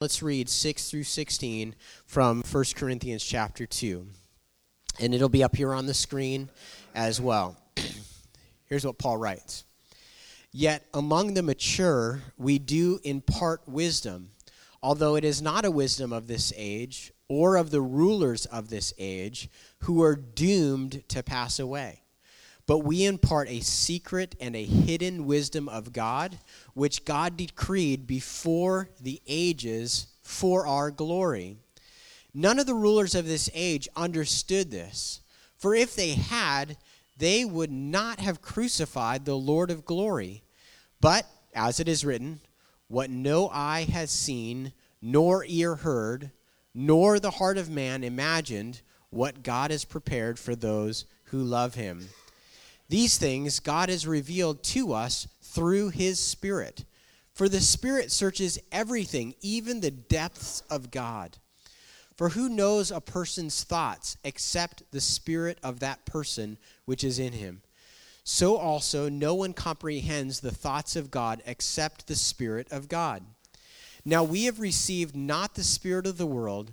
Let's read 6 through 16 from 1 Corinthians chapter 2. And it'll be up here on the screen as well. Here's what Paul writes Yet among the mature, we do impart wisdom, although it is not a wisdom of this age or of the rulers of this age who are doomed to pass away. But we impart a secret and a hidden wisdom of God which God decreed before the ages for our glory. None of the rulers of this age understood this, for if they had, they would not have crucified the Lord of glory. But, as it is written, what no eye has seen, nor ear heard, nor the heart of man imagined, what God has prepared for those who love him. These things God has revealed to us through his Spirit. For the Spirit searches everything, even the depths of God. For who knows a person's thoughts except the Spirit of that person which is in him? So also, no one comprehends the thoughts of God except the Spirit of God. Now we have received not the Spirit of the world,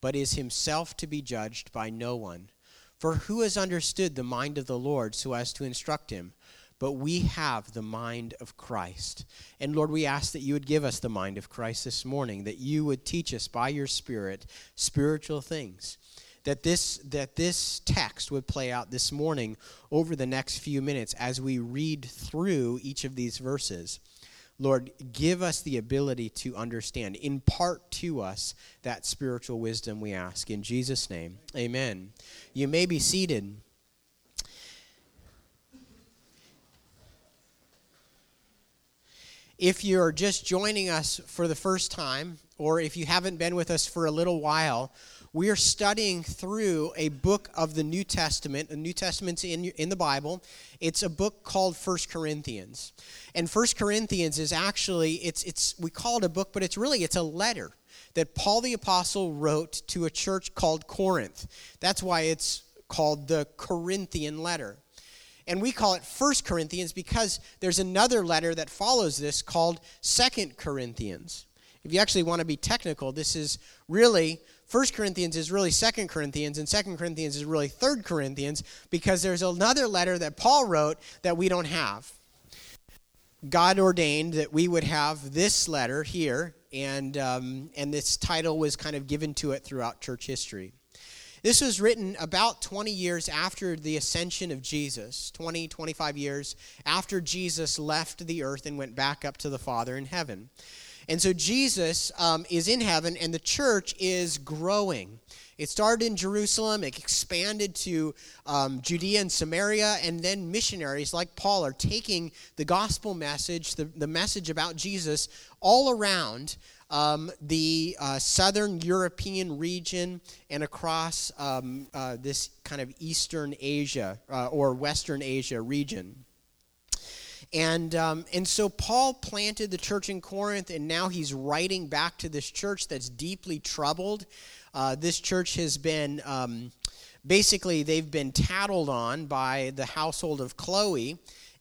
but is himself to be judged by no one. For who has understood the mind of the Lord so as to instruct him? but we have the mind of Christ. And Lord, we ask that you would give us the mind of Christ this morning, that you would teach us by your Spirit spiritual things. That this, that this text would play out this morning over the next few minutes as we read through each of these verses. Lord, give us the ability to understand. Impart to us that spiritual wisdom, we ask. In Jesus' name, amen. You may be seated. If you're just joining us for the first time, or if you haven't been with us for a little while, we are studying through a book of the New Testament. The New Testament's in, in the Bible. It's a book called First Corinthians. And First Corinthians is actually, it's, it's, we call it a book, but it's really, it's a letter that Paul the Apostle wrote to a church called Corinth. That's why it's called the Corinthian letter and we call it First Corinthians because there's another letter that follows this called Second Corinthians. If you actually want to be technical, this is really First Corinthians is really Second Corinthians, and Second Corinthians is really Third Corinthians because there's another letter that Paul wrote that we don't have. God ordained that we would have this letter here, and um, and this title was kind of given to it throughout church history. This was written about 20 years after the ascension of Jesus, 20, 25 years after Jesus left the earth and went back up to the Father in heaven. And so Jesus um, is in heaven, and the church is growing. It started in Jerusalem, it expanded to um, Judea and Samaria, and then missionaries like Paul are taking the gospel message, the, the message about Jesus, all around um, the uh, southern European region and across um, uh, this kind of Eastern Asia uh, or Western Asia region. And, um, and so Paul planted the church in Corinth, and now he's writing back to this church that's deeply troubled. Uh, this church has been um, basically, they've been tattled on by the household of Chloe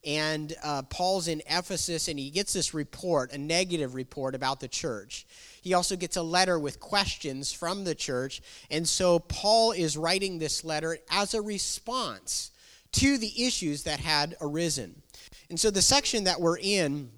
and uh, Paul's in Ephesus and he gets this report, a negative report about the church. He also gets a letter with questions from the church. And so Paul is writing this letter as a response to the issues that had arisen. And so the section that we're in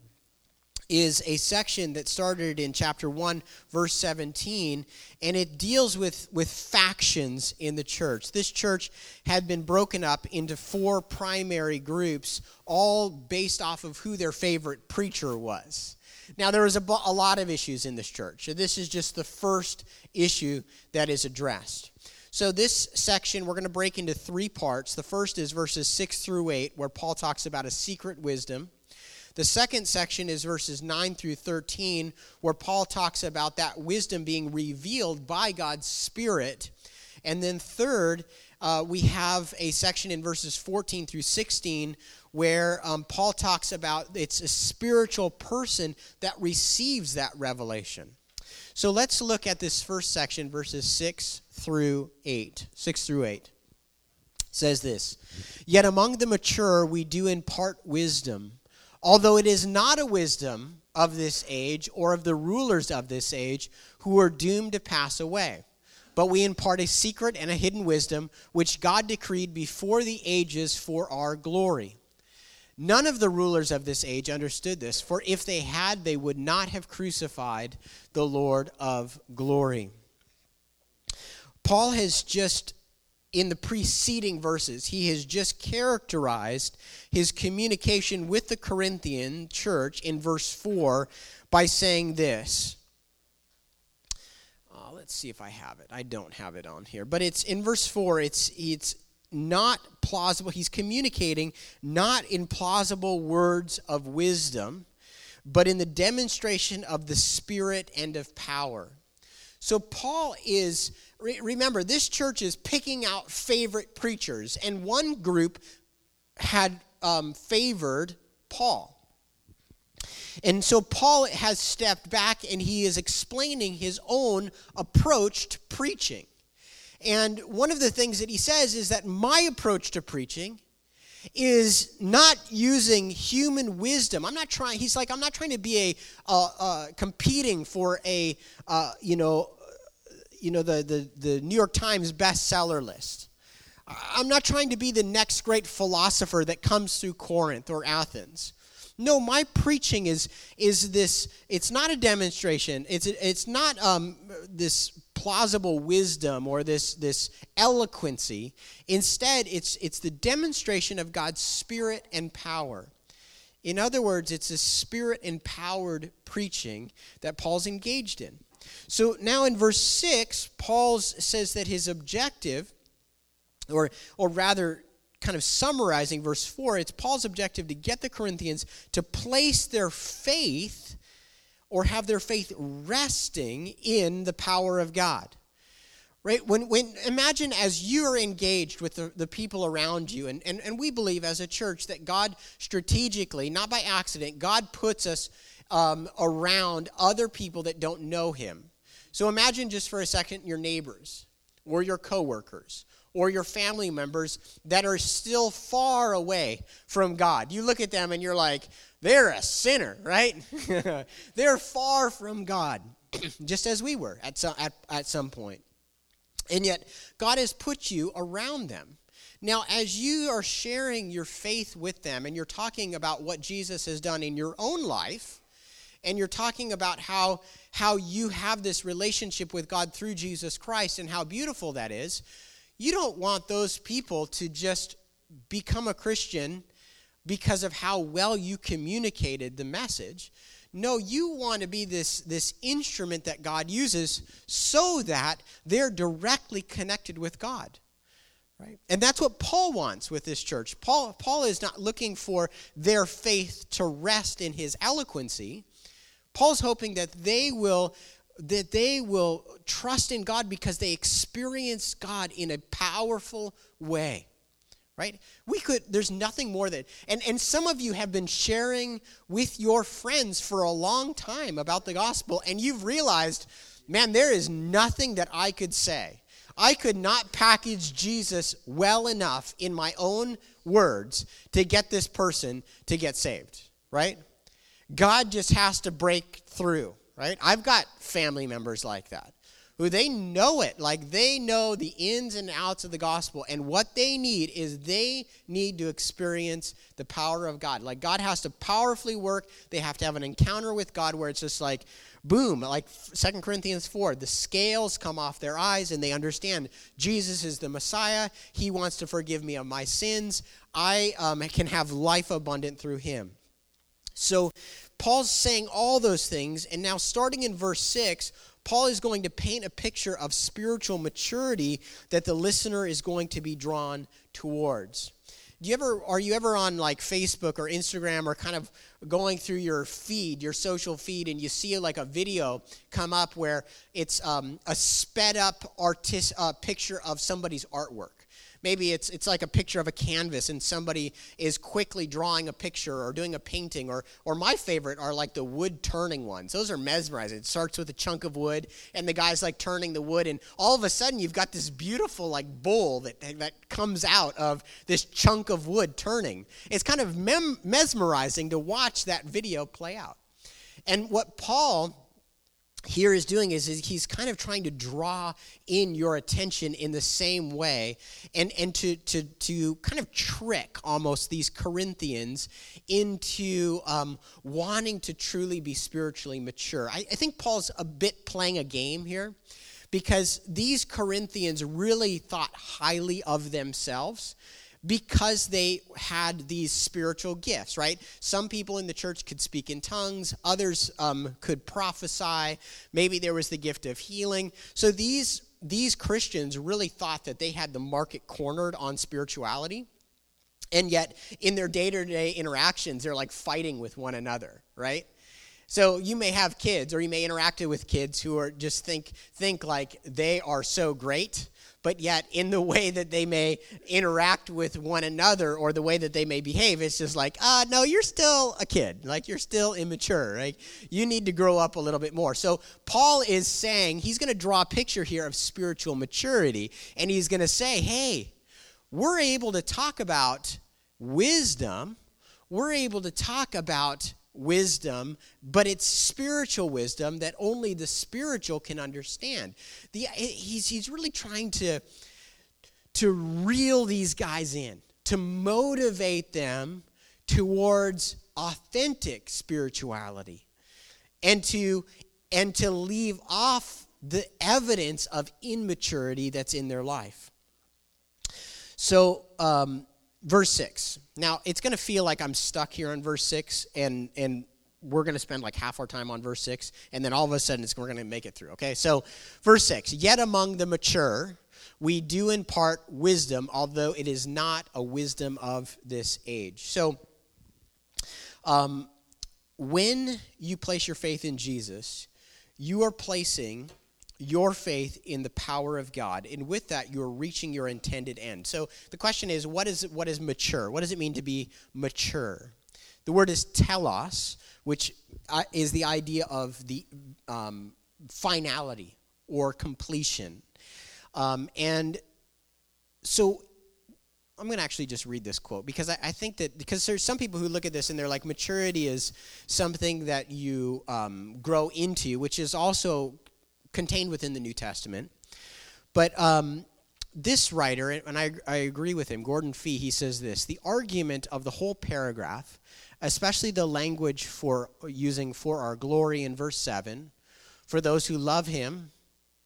is a section that started in chapter 1 verse 17 and it deals with with factions in the church this church had been broken up into four primary groups all based off of who their favorite preacher was now there was a, a lot of issues in this church so this is just the first issue that is addressed so, this section we're going to break into three parts. The first is verses 6 through 8, where Paul talks about a secret wisdom. The second section is verses 9 through 13, where Paul talks about that wisdom being revealed by God's Spirit. And then, third, uh, we have a section in verses 14 through 16 where um, Paul talks about it's a spiritual person that receives that revelation. So let's look at this first section, verses 6 through 8. 6 through 8 it says this Yet among the mature we do impart wisdom, although it is not a wisdom of this age or of the rulers of this age who are doomed to pass away. But we impart a secret and a hidden wisdom which God decreed before the ages for our glory. None of the rulers of this age understood this, for if they had, they would not have crucified the Lord of glory. Paul has just, in the preceding verses, he has just characterized his communication with the Corinthian church in verse 4 by saying this. Uh, let's see if I have it. I don't have it on here. But it's in verse 4, it's, it's not plausible. He's communicating not in plausible words of wisdom, but in the demonstration of the Spirit and of power. So, Paul is, remember, this church is picking out favorite preachers, and one group had um, favored Paul. And so Paul has stepped back and he is explaining his own approach to preaching. And one of the things that he says is that my approach to preaching is not using human wisdom. I'm not trying. He's like, I'm not trying to be a uh, uh, competing for a uh, you know, you know the, the the New York Times bestseller list. I'm not trying to be the next great philosopher that comes through Corinth or Athens. No, my preaching is is this. It's not a demonstration. It's it's not um, this plausible wisdom or this this eloquency. Instead, it's it's the demonstration of God's spirit and power. In other words, it's a spirit empowered preaching that Paul's engaged in. So now in verse 6, Paul says that his objective, or, or rather, kind of summarizing verse 4, it's Paul's objective to get the Corinthians to place their faith or have their faith resting in the power of God. Right? When, when imagine as you're engaged with the, the people around you, and, and, and we believe as a church that God strategically, not by accident, God puts us um, around other people that don't know Him. So imagine just for a second your neighbors or your coworkers or your family members that are still far away from God. You look at them and you're like, they're a sinner, right? they're far from God, just as we were at some, at, at some point. And yet, God has put you around them. Now, as you are sharing your faith with them and you're talking about what Jesus has done in your own life, and you're talking about how, how you have this relationship with God through Jesus Christ and how beautiful that is, you don't want those people to just become a Christian because of how well you communicated the message. No, you want to be this, this instrument that God uses so that they're directly connected with God. Right? And that's what Paul wants with this church. Paul, Paul is not looking for their faith to rest in his eloquency. Paul's hoping that they will that they will trust in God because they experience God in a powerful way. Right? We could, there's nothing more that, and, and some of you have been sharing with your friends for a long time about the gospel, and you've realized, man, there is nothing that I could say. I could not package Jesus well enough in my own words to get this person to get saved, right? God just has to break through right? I've got family members like that who they know it, like they know the ins and outs of the gospel. And what they need is they need to experience the power of God. Like God has to powerfully work. They have to have an encounter with God where it's just like, boom, like Second Corinthians 4, the scales come off their eyes and they understand Jesus is the Messiah. He wants to forgive me of my sins. I um, can have life abundant through him. So Paul's saying all those things, and now starting in verse 6, Paul is going to paint a picture of spiritual maturity that the listener is going to be drawn towards. do you ever are you ever on like Facebook or Instagram or kind of going through your feed, your social feed, and you see like a video come up where it's um, a sped up artist uh, picture of somebody's artwork. Maybe it's, it's like a picture of a canvas and somebody is quickly drawing a picture or doing a painting. Or, or my favorite are like the wood turning ones. Those are mesmerizing. It starts with a chunk of wood and the guy's like turning the wood. And all of a sudden you've got this beautiful like bowl that, that comes out of this chunk of wood turning. It's kind of mem- mesmerizing to watch that video play out. And what Paul here is doing is, is, he's kind of trying to draw in your attention in the same way and, and to, to, to kind of trick almost these Corinthians into um, wanting to truly be spiritually mature. I, I think Paul's a bit playing a game here because these Corinthians really thought highly of themselves because they had these spiritual gifts, right? Some people in the church could speak in tongues, others um, could prophesy. Maybe there was the gift of healing. So these these Christians really thought that they had the market cornered on spirituality. And yet, in their day to day interactions, they're like fighting with one another, right? So you may have kids, or you may interact with kids who are just think think like they are so great, but yet in the way that they may interact with one another or the way that they may behave, it's just like, ah, uh, no, you're still a kid. Like you're still immature. Like you need to grow up a little bit more. So Paul is saying he's going to draw a picture here of spiritual maturity, and he's going to say, hey, we're able to talk about wisdom. We're able to talk about wisdom, but it's spiritual wisdom that only the spiritual can understand. The, he's, he's really trying to, to reel these guys in, to motivate them towards authentic spirituality, and to, and to leave off the evidence of immaturity that's in their life. So, um, verse 6. Now, it's going to feel like I'm stuck here on verse 6, and, and we're going to spend like half our time on verse 6, and then all of a sudden we're going to make it through. Okay, so verse 6 Yet among the mature, we do impart wisdom, although it is not a wisdom of this age. So, um, when you place your faith in Jesus, you are placing your faith in the power of God. And with that, you're reaching your intended end. So the question is, what is, what is mature? What does it mean to be mature? The word is telos, which uh, is the idea of the um, finality or completion. Um, and so I'm going to actually just read this quote because I, I, think that because there's some people who look at this and they're like maturity is something that you um, grow into, which is also contained within the New Testament. But um, this writer, and I, I agree with him, Gordon Fee, he says this the argument of the whole paragraph, especially the language for using for our glory in verse 7, for those who love him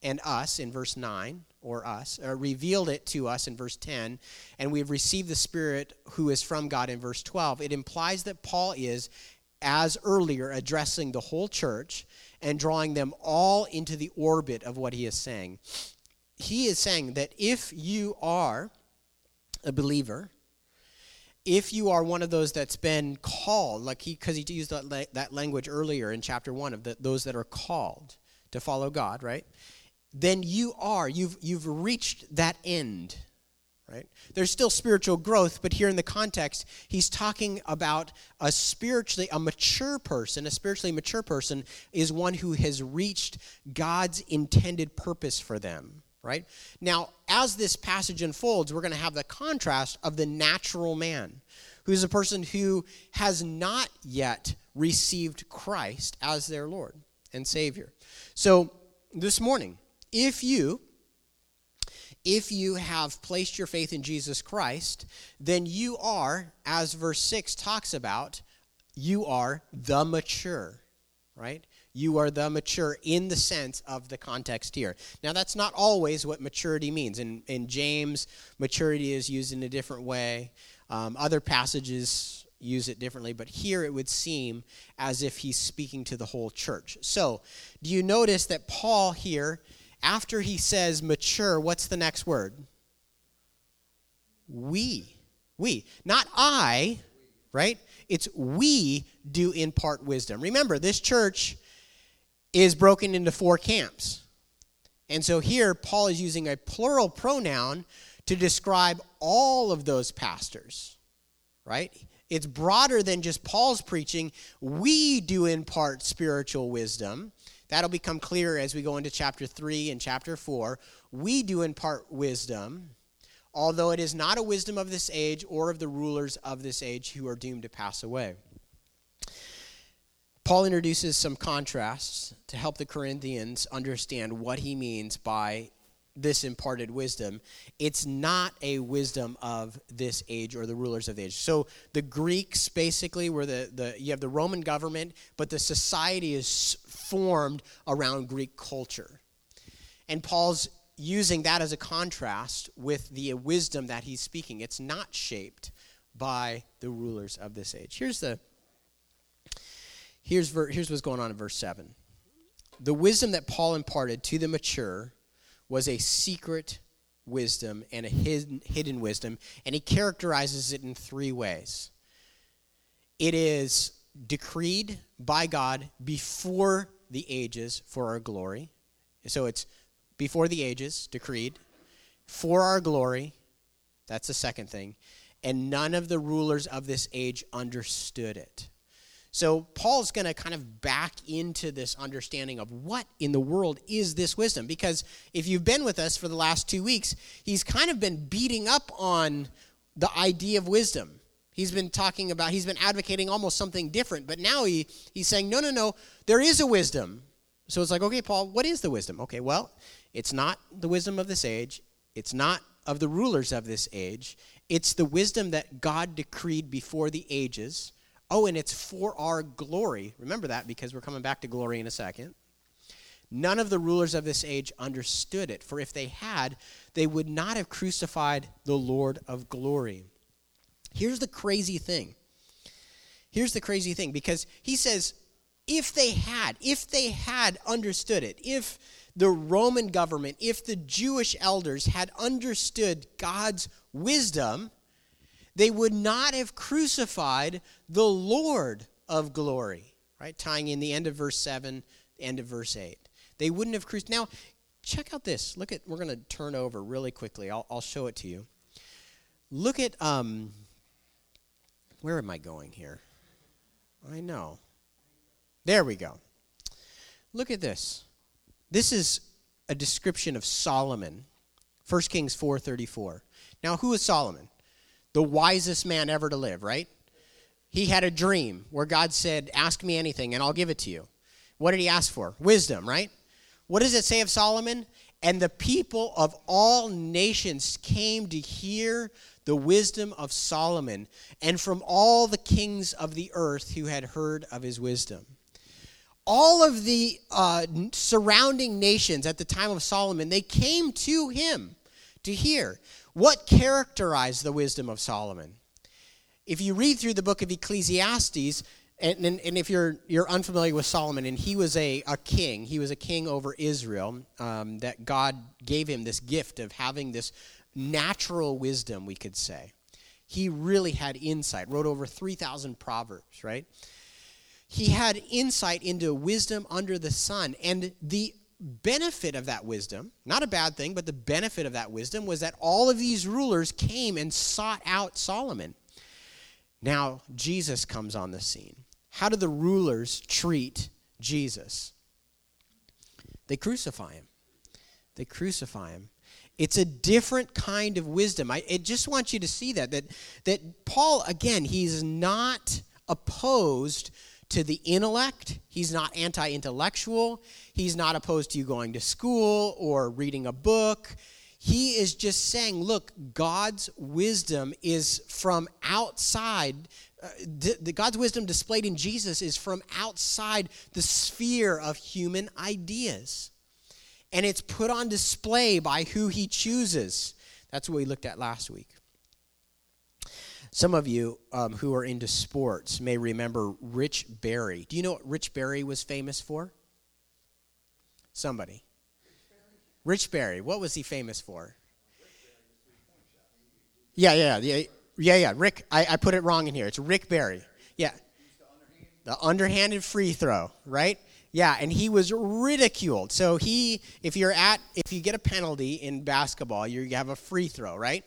and us in verse 9, or us, or revealed it to us in verse 10, and we have received the Spirit who is from God in verse 12, it implies that Paul is, as earlier, addressing the whole church and drawing them all into the orbit of what he is saying. He is saying that if you are a believer, if you are one of those that's been called, like he, because he used that, that language earlier in chapter one of the, those that are called to follow God, right? Then you are, you've, you've reached that end right? There's still spiritual growth, but here in the context, he's talking about a spiritually a mature person, a spiritually mature person is one who has reached God's intended purpose for them, right? Now, as this passage unfolds, we're going to have the contrast of the natural man, who's a person who has not yet received Christ as their Lord and Savior. So, this morning, if you if you have placed your faith in Jesus Christ, then you are, as verse 6 talks about, you are the mature, right? You are the mature in the sense of the context here. Now, that's not always what maturity means. In, in James, maturity is used in a different way. Um, other passages use it differently, but here it would seem as if he's speaking to the whole church. So, do you notice that Paul here after he says mature, what's the next word? We. We. Not I, right? It's we do impart wisdom. Remember, this church is broken into four camps. And so here, Paul is using a plural pronoun to describe all of those pastors, right? It's broader than just Paul's preaching. We do impart spiritual wisdom. That'll become clearer as we go into chapter 3 and chapter 4. We do impart wisdom, although it is not a wisdom of this age or of the rulers of this age who are doomed to pass away. Paul introduces some contrasts to help the Corinthians understand what he means by this imparted wisdom. It's not a wisdom of this age or the rulers of the age. So the Greeks basically were the, the you have the Roman government, but the society is formed around Greek culture. And Paul's using that as a contrast with the wisdom that he's speaking. It's not shaped by the rulers of this age. Here's the Here's, ver- here's what's going on in verse 7. The wisdom that Paul imparted to the mature was a secret wisdom and a hidden, hidden wisdom, and he characterizes it in three ways. It is decreed by God before the ages for our glory. So it's before the ages, decreed, for our glory. That's the second thing. And none of the rulers of this age understood it. So Paul's going to kind of back into this understanding of what in the world is this wisdom. Because if you've been with us for the last two weeks, he's kind of been beating up on the idea of wisdom. He's been talking about, he's been advocating almost something different, but now he, he's saying, no, no, no, there is a wisdom. So it's like, okay, Paul, what is the wisdom? Okay, well, it's not the wisdom of this age, it's not of the rulers of this age, it's the wisdom that God decreed before the ages Oh, and it's for our glory. Remember that because we're coming back to glory in a second. None of the rulers of this age understood it, for if they had, they would not have crucified the Lord of glory. Here's the crazy thing. Here's the crazy thing because he says, if they had, if they had understood it, if the Roman government, if the Jewish elders had understood God's wisdom, they would not have crucified the Lord of glory, right? Tying in the end of verse 7, end of verse 8. They wouldn't have crucified. Now, check out this. Look at, we're going to turn over really quickly. I'll, I'll show it to you. Look at, um, where am I going here? I know. There we go. Look at this. This is a description of Solomon. 1 Kings 4:34. Now, who is Solomon? The wisest man ever to live, right? He had a dream where God said, Ask me anything and I'll give it to you. What did he ask for? Wisdom, right? What does it say of Solomon? And the people of all nations came to hear the wisdom of Solomon, and from all the kings of the earth who had heard of his wisdom. All of the uh, surrounding nations at the time of Solomon, they came to him to hear. What characterized the wisdom of Solomon? If you read through the book of Ecclesiastes, and, and, and, if you're, you're unfamiliar with Solomon, and he was a, a king, he was a king over Israel, um, that God gave him this gift of having this natural wisdom, we could say. He really had insight, wrote over 3,000 proverbs, right? He had insight into wisdom under the sun. And the benefit of that wisdom, not a bad thing, but the benefit of that wisdom was that all of these rulers came and sought out Solomon. Now, Jesus comes on the scene. How do the rulers treat Jesus? They crucify him. They crucify him. It's a different kind of wisdom. I, I just want you to see that, that. That Paul, again, he's not opposed to the intellect. He's not anti intellectual. He's not opposed to you going to school or reading a book. He is just saying, look, God's wisdom is from outside. Uh, the, God's wisdom displayed in Jesus is from outside the sphere of human ideas. And it's put on display by who he chooses. That's what we looked at last week. Some of you um, who are into sports may remember Rich Berry. Do you know what Rich Berry was famous for? Somebody. Rich Berry. What was he famous for? Yeah, yeah, yeah. Yeah, yeah. Rick, I, I put it wrong in here. It's Rick Barry. Yeah. The underhanded free throw, right? Yeah, and he was ridiculed. So he, if you're at, if you get a penalty in basketball, you have a free throw, right?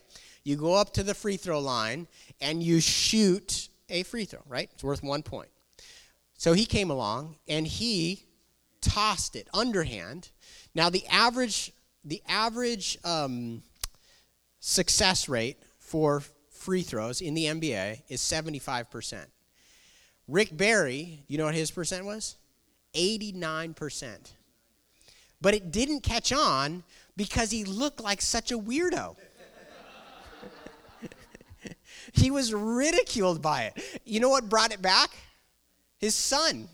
You go up to the free throw line and you shoot a free throw, right? It's worth one point. So he came along and he tossed it underhand. Now the average, the average um, success rate for free throws in the NBA is 75%. Rick Barry, you know what his percent was? 89%. But it didn't catch on because he looked like such a weirdo. He was ridiculed by it. You know what brought it back? His son.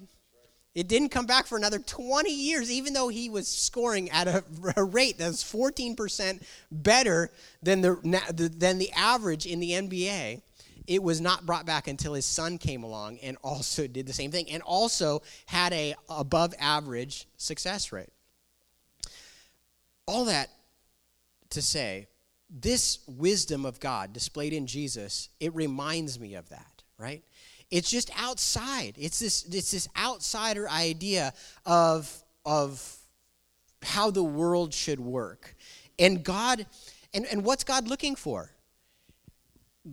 It didn't come back for another 20 years, even though he was scoring at a, a rate that's 14% better than the, than the average in the NBA it was not brought back until his son came along and also did the same thing and also had a above average success rate all that to say this wisdom of god displayed in jesus it reminds me of that right? It's just outside. It's this it's this outsider idea of of how the world should work. And god and, and what's god looking for?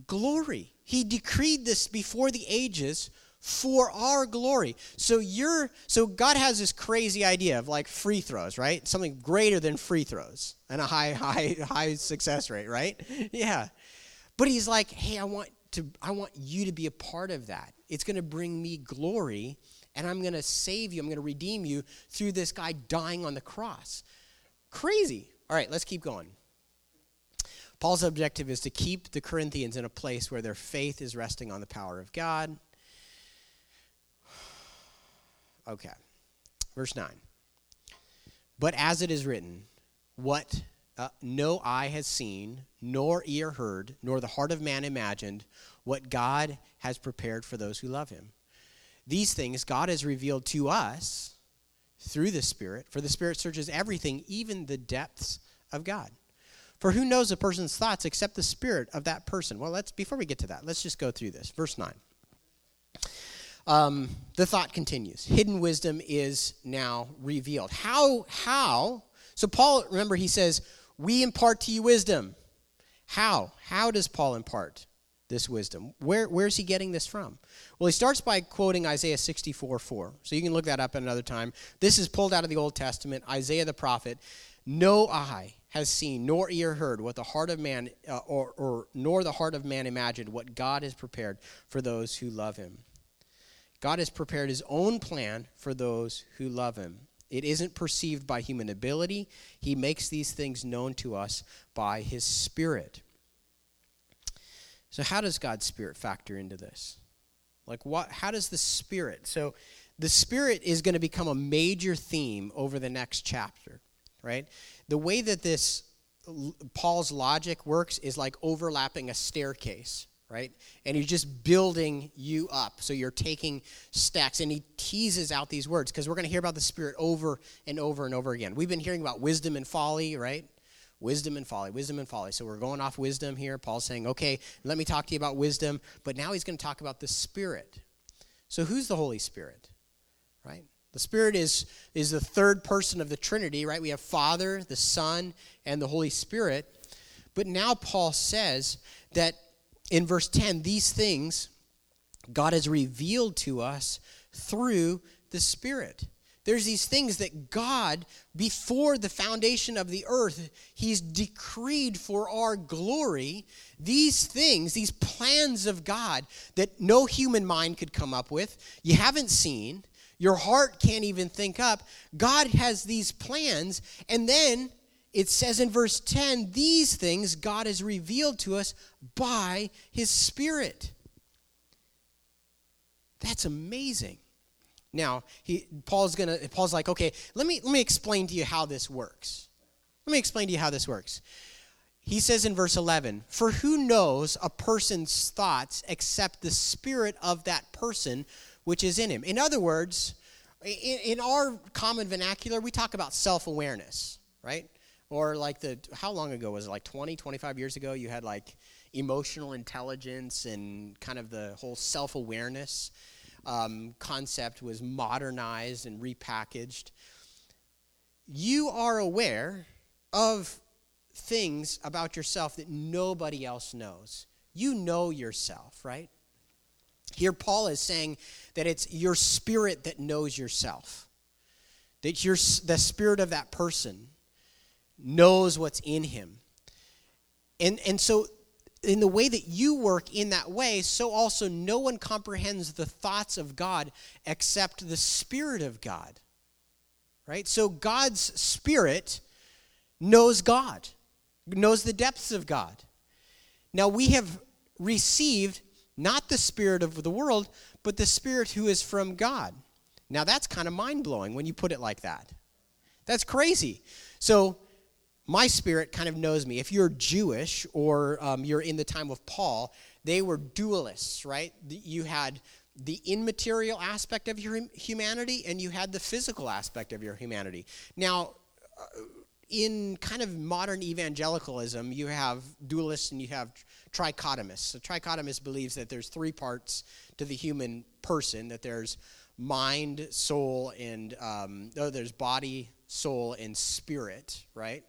Glory. He decreed this before the ages for our glory. So you're so God has this crazy idea of like free throws, right? Something greater than free throws and a high high high success rate, right? Yeah. But he's like, "Hey, I want to I want you to be a part of that. It's going to bring me glory and I'm going to save you. I'm going to redeem you through this guy dying on the cross." Crazy. All right, let's keep going. Paul's objective is to keep the Corinthians in a place where their faith is resting on the power of God. Okay. Verse 9. But as it is written, what uh, no eye has seen, nor ear heard, nor the heart of man imagined, what God has prepared for those who love him. These things God has revealed to us through the Spirit, for the Spirit searches everything, even the depths of God. For who knows a person's thoughts except the spirit of that person? Well, let's before we get to that, let's just go through this. Verse 9. Um, the thought continues. Hidden wisdom is now revealed. How, how? So, Paul, remember, he says, We impart to you wisdom. How? How does Paul impart this wisdom? Where, where's he getting this from? Well, he starts by quoting Isaiah 64 4. So you can look that up at another time. This is pulled out of the Old Testament, Isaiah the prophet. No eye has seen, nor ear heard, what the heart of man, uh, or, or nor the heart of man imagined, what God has prepared for those who love him. God has prepared his own plan for those who love him. It isn't perceived by human ability. He makes these things known to us by his Spirit. So, how does God's Spirit factor into this? Like, what? How does the Spirit? So, the Spirit is going to become a major theme over the next chapter, right? the way that this Paul's logic works is like overlapping a staircase, right? And he's just building you up. So you're taking stacks, and he teases out these words because we're going to hear about the Spirit over and over and over again. We've been hearing about wisdom and folly, right? Wisdom and folly, wisdom and folly. So we're going off wisdom here. Paul's saying, okay, let me talk to you about wisdom, but now he's going to talk about the Spirit. So who's the Holy Spirit, right? The Spirit is, is the third person of the Trinity, right? We have Father, the Son, and the Holy Spirit. But now Paul says that in verse 10, these things God has revealed to us through the Spirit. There's these things that God, before the foundation of the earth, He's decreed for our glory. These things, these plans of God that no human mind could come up with, you haven't seen, your heart can't even think up. God has these plans. And then it says in verse 10 these things God has revealed to us by his Spirit. That's amazing. Now, he, Paul's gonna Paul's like, okay, let me let me explain to you how this works. Let me explain to you how this works. He says in verse 11, For who knows a person's thoughts except the spirit of that person which is in him. In other words, in, in our common vernacular, we talk about self awareness, right? Or like the, how long ago was it? Like 20, 25 years ago, you had like emotional intelligence and kind of the whole self awareness um, concept was modernized and repackaged. You are aware of things about yourself that nobody else knows. You know yourself, right? Here, Paul is saying that it's your spirit that knows yourself, that your, the spirit of that person knows what's in him. And, and so, in the way that you work in that way, so also no one comprehends the thoughts of God except the Spirit of God. Right? So, God's Spirit knows God, knows the depths of God. Now, we have received not the Spirit of the world, but the Spirit who is from God. Now, that's kind of mind blowing when you put it like that. That's crazy. So, my spirit kind of knows me. If you're Jewish or um, you're in the time of Paul, they were dualists, right? You had the immaterial aspect of your humanity and you had the physical aspect of your humanity. Now, uh, in kind of modern evangelicalism, you have dualists and you have trichotomists. A trichotomist believes that there's three parts to the human person that there's mind, soul, and um, oh, there's body, soul, and spirit, right?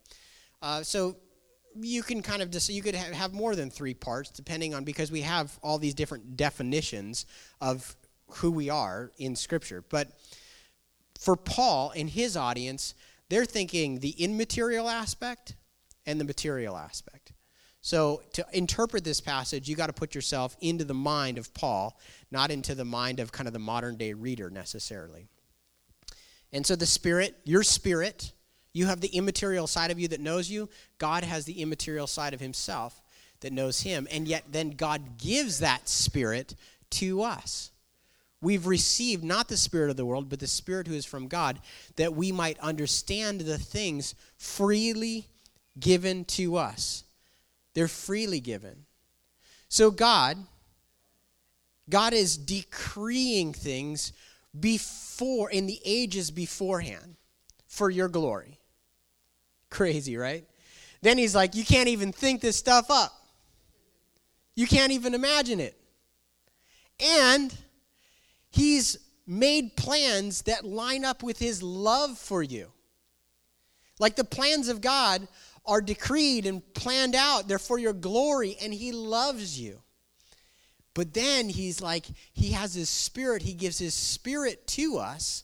Uh, so you can kind of just you could have more than three parts depending on because we have all these different definitions of who we are in scripture. But for paul and his audience they're thinking the immaterial aspect and the material aspect. So to interpret this passage you got to put yourself into the mind of paul not into the mind of kind of the modern day reader necessarily. And so the spirit your spirit you have the immaterial side of you that knows you. God has the immaterial side of himself that knows him. And yet, then God gives that spirit to us. We've received not the spirit of the world, but the spirit who is from God, that we might understand the things freely given to us. They're freely given. So, God, God is decreeing things before, in the ages beforehand, for your glory. Crazy, right? Then he's like, You can't even think this stuff up. You can't even imagine it. And he's made plans that line up with his love for you. Like the plans of God are decreed and planned out, they're for your glory, and he loves you. But then he's like, he has his spirit, he gives his spirit to us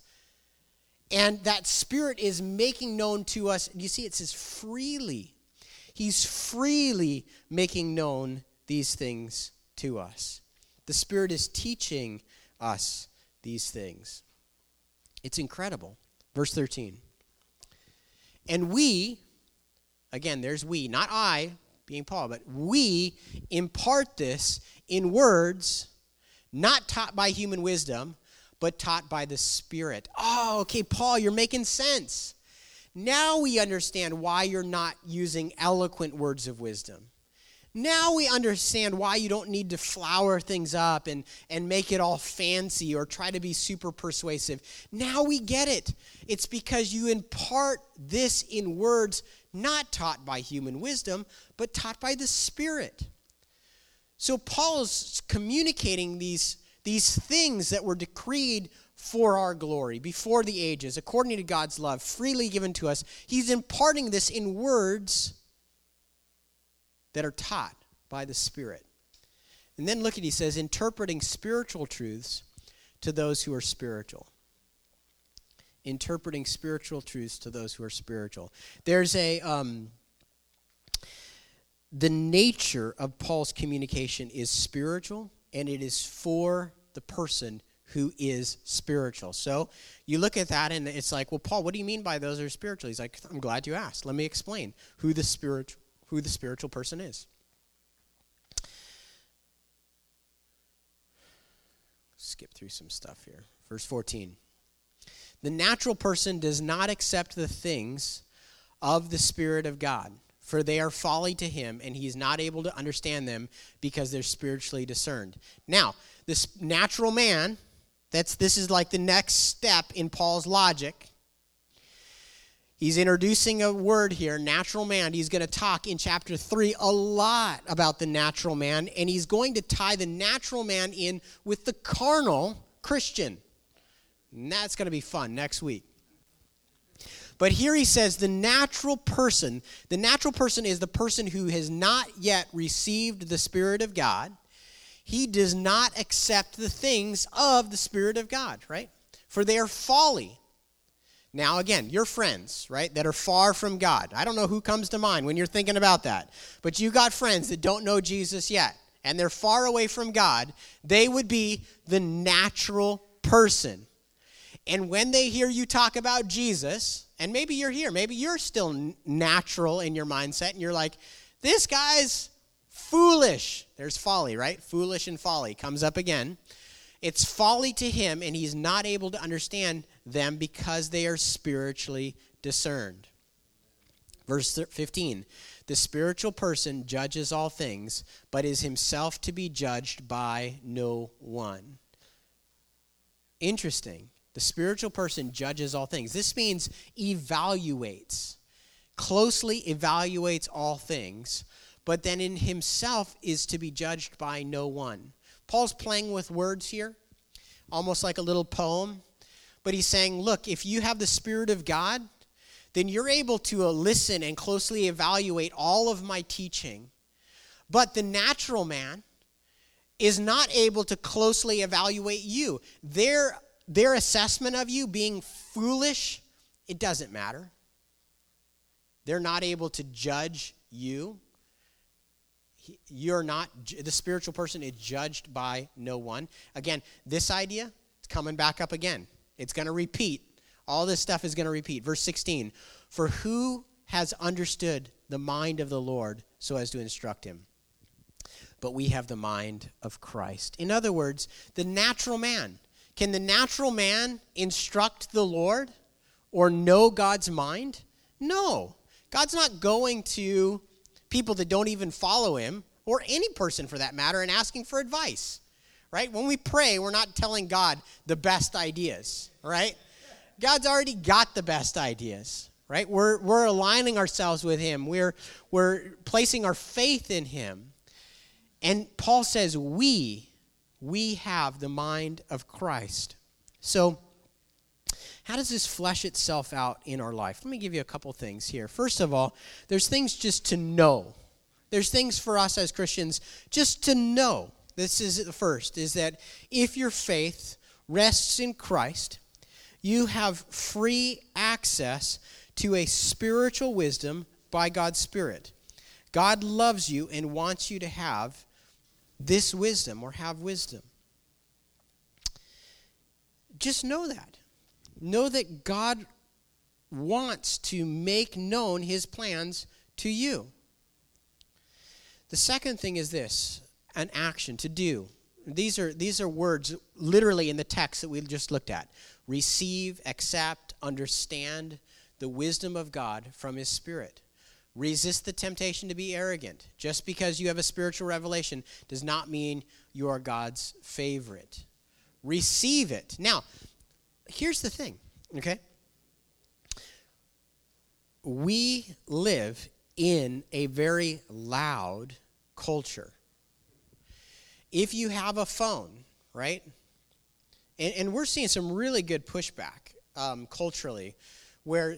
and that Spirit is making known to us, you see, it says freely. He's freely making known these things to us. The Spirit is teaching us these things. It's incredible. Verse 13. And we, again, there's we, not I, being Paul, but we impart this in words not taught by human wisdom, but taught by the Spirit. Oh, okay, Paul, you're making sense. Now we understand why you're not using eloquent words of wisdom. Now we understand why you don't need to flower things up and, and make it all fancy or try to be super persuasive. Now we get it. It's because you impart this in words not taught by human wisdom, but taught by the Spirit. So Paul's communicating these these things that were decreed for our glory before the ages, according to God's love, freely given to us. He's imparting this in words that are taught by the Spirit. And then look at, he says, interpreting spiritual truths to those who are spiritual. Interpreting spiritual truths to those who are spiritual. There's a. Um, the nature of Paul's communication is spiritual and it is for the person who is spiritual. So you look at that and it's like, well, Paul, what do you mean by those are spiritual? He's like, I'm glad you asked. Let me explain who the spiritual who the spiritual person is. Skip through some stuff here. Verse 14. The natural person does not accept the things of the Spirit of God for they are folly to him, and he is not able to understand them because they're spiritually discerned. Now, this natural man, that's this is like the next step in Paul's logic. He's introducing a word here, natural man. He's going to talk in chapter 3 a lot about the natural man, and he's going to tie the natural man in with the carnal Christian. And that's going to be fun next week. But here he says the natural person, the natural person is the person who has not yet received the Spirit of God. He does not accept the things of the Spirit of God, right? For they are folly. Now, again, your friends, right, that are far from God. I don't know who comes to mind when you're thinking about that, but you got friends that don't know Jesus yet, and they're far away from God. They would be the natural person. And when they hear you talk about Jesus, and maybe you're here, maybe you're still natural in your mindset, and you're like, this guy's foolish. There's folly, right? Foolish and folly comes up again. It's folly to him, and he's not able to understand them because they are spiritually discerned. Verse 15 The spiritual person judges all things, but is himself to be judged by no one. Interesting. The spiritual person judges all things. This means evaluates, closely evaluates all things, but then in himself is to be judged by no one. Paul's playing with words here, almost like a little poem, but he's saying, look, if you have the Spirit of God, then you're able to uh, listen and closely evaluate all of my teaching. But the natural man is not able to closely evaluate you. Their their assessment of you being foolish, it doesn't matter. They're not able to judge you. You're not, the spiritual person is judged by no one. Again, this idea is coming back up again. It's going to repeat. All this stuff is going to repeat. Verse 16 For who has understood the mind of the Lord so as to instruct him? But we have the mind of Christ. In other words, the natural man can the natural man instruct the Lord or know God's mind? No. God's not going to people that don't even follow him, or any person for that matter, and asking for advice. Right? When we pray, we're not telling God the best ideas, right? God's already got the best ideas, right? We're, we're aligning ourselves with Him. We're, we're placing our faith in Him. And Paul says, We we have the mind of Christ. So, how does this flesh itself out in our life? Let me give you a couple things here. First of all, there's things just to know. There's things for us as Christians just to know. This is the first is that if your faith rests in Christ, you have free access to a spiritual wisdom by God's Spirit. God loves you and wants you to have this wisdom or have wisdom. Just know that. Know that God wants to make known his plans to you. The second thing is this an action to do. These are, these are words literally in the text that we just looked at receive, accept, understand the wisdom of God from his Spirit. Resist the temptation to be arrogant. Just because you have a spiritual revelation does not mean you are God's favorite. Receive it. Now, here's the thing, okay? We live in a very loud culture. If you have a phone, right? And, and we're seeing some really good pushback um, culturally where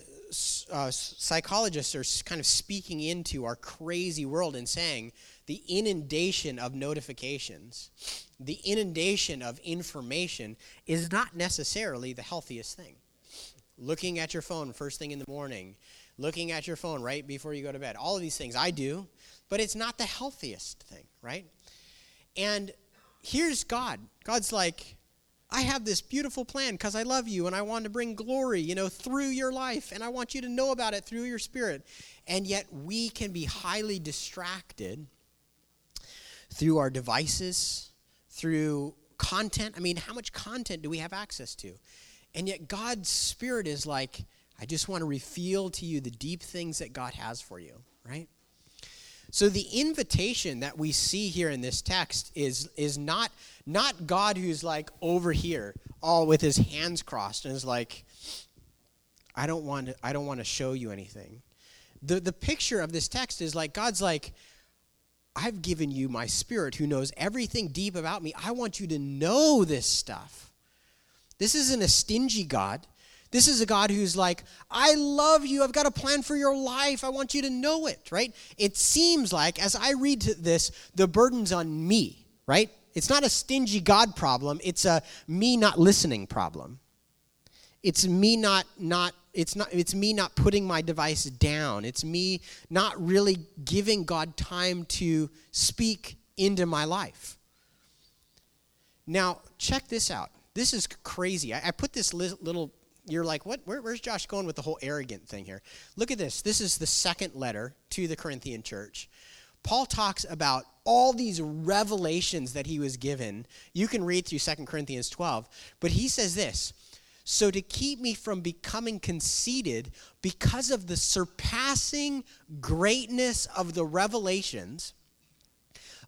uh, psychologists are kind of speaking into our crazy world and saying the inundation of notifications, the inundation of information is not necessarily the healthiest thing. Looking at your phone first thing in the morning, looking at your phone right before you go to bed, all of these things I do, but it's not the healthiest thing, right? And here's God. God's like, I have this beautiful plan because I love you and I want to bring glory, you know, through your life and I want you to know about it through your spirit. And yet we can be highly distracted through our devices, through content. I mean, how much content do we have access to? And yet God's spirit is like, I just want to reveal to you the deep things that God has for you, right? So the invitation that we see here in this text is, is not, not God who's like over here, all with his hands crossed, and is like, I don't want to, I don't want to show you anything. The, the picture of this text is like God's like, I've given you my spirit who knows everything deep about me. I want you to know this stuff. This isn't a stingy God. This is a God who's like, I love you. I've got a plan for your life. I want you to know it, right? It seems like, as I read this, the burden's on me, right? It's not a stingy God problem, it's a me not listening problem. It's me not not it's not it's me not putting my device down. It's me not really giving God time to speak into my life. Now, check this out. This is crazy. I, I put this li- little you're like, what? Where, where's Josh going with the whole arrogant thing here? Look at this. This is the second letter to the Corinthian church. Paul talks about all these revelations that he was given. You can read through Second Corinthians 12, but he says this so, to keep me from becoming conceited because of the surpassing greatness of the revelations,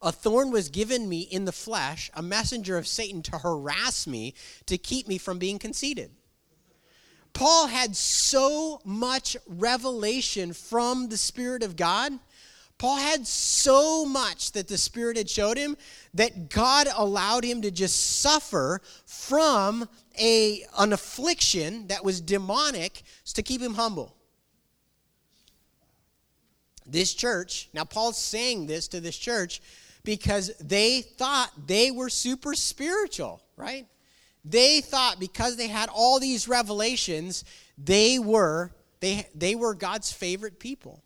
a thorn was given me in the flesh, a messenger of Satan to harass me, to keep me from being conceited. Paul had so much revelation from the Spirit of God. Paul had so much that the Spirit had showed him that God allowed him to just suffer from a, an affliction that was demonic to keep him humble. This church, now Paul's saying this to this church because they thought they were super spiritual, right? They thought because they had all these revelations, they were they they were God's favorite people.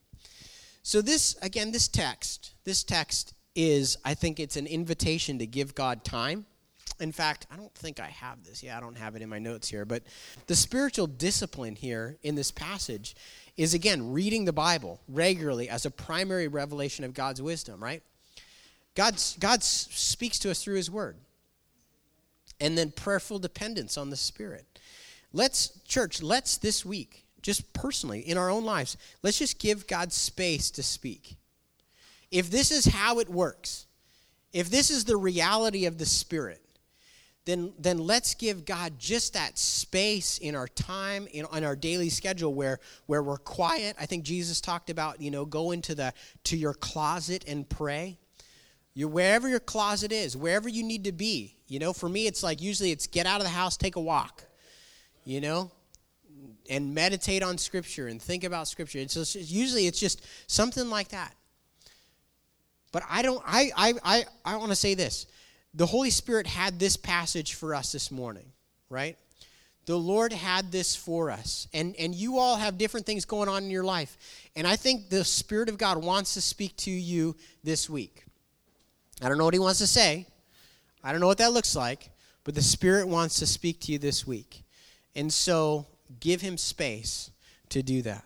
So this again this text, this text is I think it's an invitation to give God time in fact, I don't think I have this. Yeah, I don't have it in my notes here. But the spiritual discipline here in this passage is, again, reading the Bible regularly as a primary revelation of God's wisdom, right? God's, God speaks to us through His Word. And then prayerful dependence on the Spirit. Let's, church, let's this week, just personally, in our own lives, let's just give God space to speak. If this is how it works, if this is the reality of the Spirit, then, then let's give God just that space in our time, in, on our daily schedule where, where we're quiet. I think Jesus talked about, you know, go into the, to your closet and pray. You, wherever your closet is, wherever you need to be. You know, for me, it's like usually it's get out of the house, take a walk, you know, and meditate on Scripture and think about Scripture. And so it's usually it's just something like that. But I don't, I, I, I, I want to say this the Holy Spirit had this passage for us this morning, right? The Lord had this for us. And, and you all have different things going on in your life. And I think the Spirit of God wants to speak to you this week. I don't know what He wants to say, I don't know what that looks like, but the Spirit wants to speak to you this week. And so give Him space to do that.